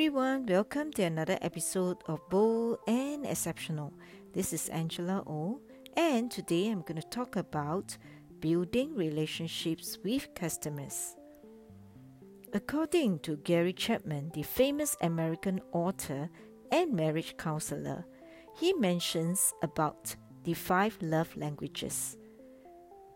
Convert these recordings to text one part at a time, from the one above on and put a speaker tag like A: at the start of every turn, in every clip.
A: everyone, welcome to another episode of Bold and Exceptional. This is Angela O, and today I'm going to talk about building relationships with customers. According to Gary Chapman, the famous American author and marriage counselor, he mentions about the five love languages.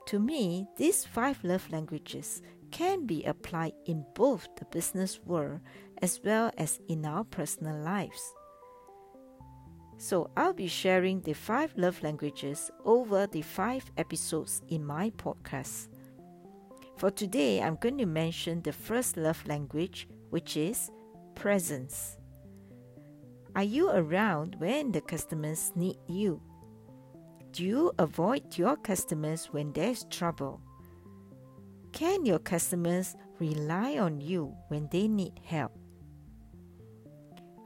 A: To me, these five love languages can be applied in both the business world as well as in our personal lives. So, I'll be sharing the five love languages over the five episodes in my podcast. For today, I'm going to mention the first love language, which is presence. Are you around when the customers need you? Do you avoid your customers when there's trouble? Can your customers rely on you when they need help?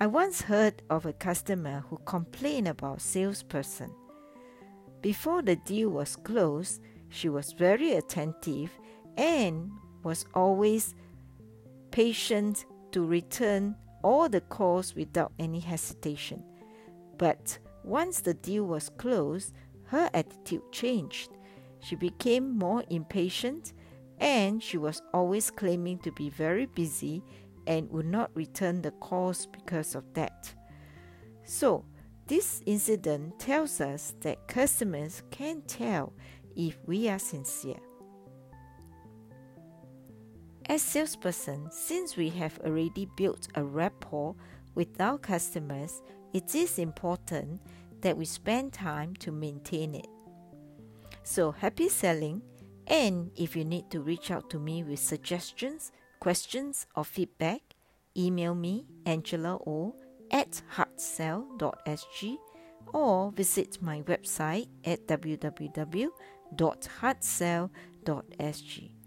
A: I once heard of a customer who complained about salesperson. Before the deal was closed, she was very attentive and was always patient to return all the calls without any hesitation. But once the deal was closed, her attitude changed. She became more impatient and she was always claiming to be very busy and would not return the calls because of that. So, this incident tells us that customers can tell if we are sincere. As salesperson, since we have already built a rapport with our customers, it is important that we spend time to maintain it. So, happy selling! And if you need to reach out to me with suggestions, questions, or feedback, email me angela o at heartsell.sg or visit my website at www.heartsell.sg.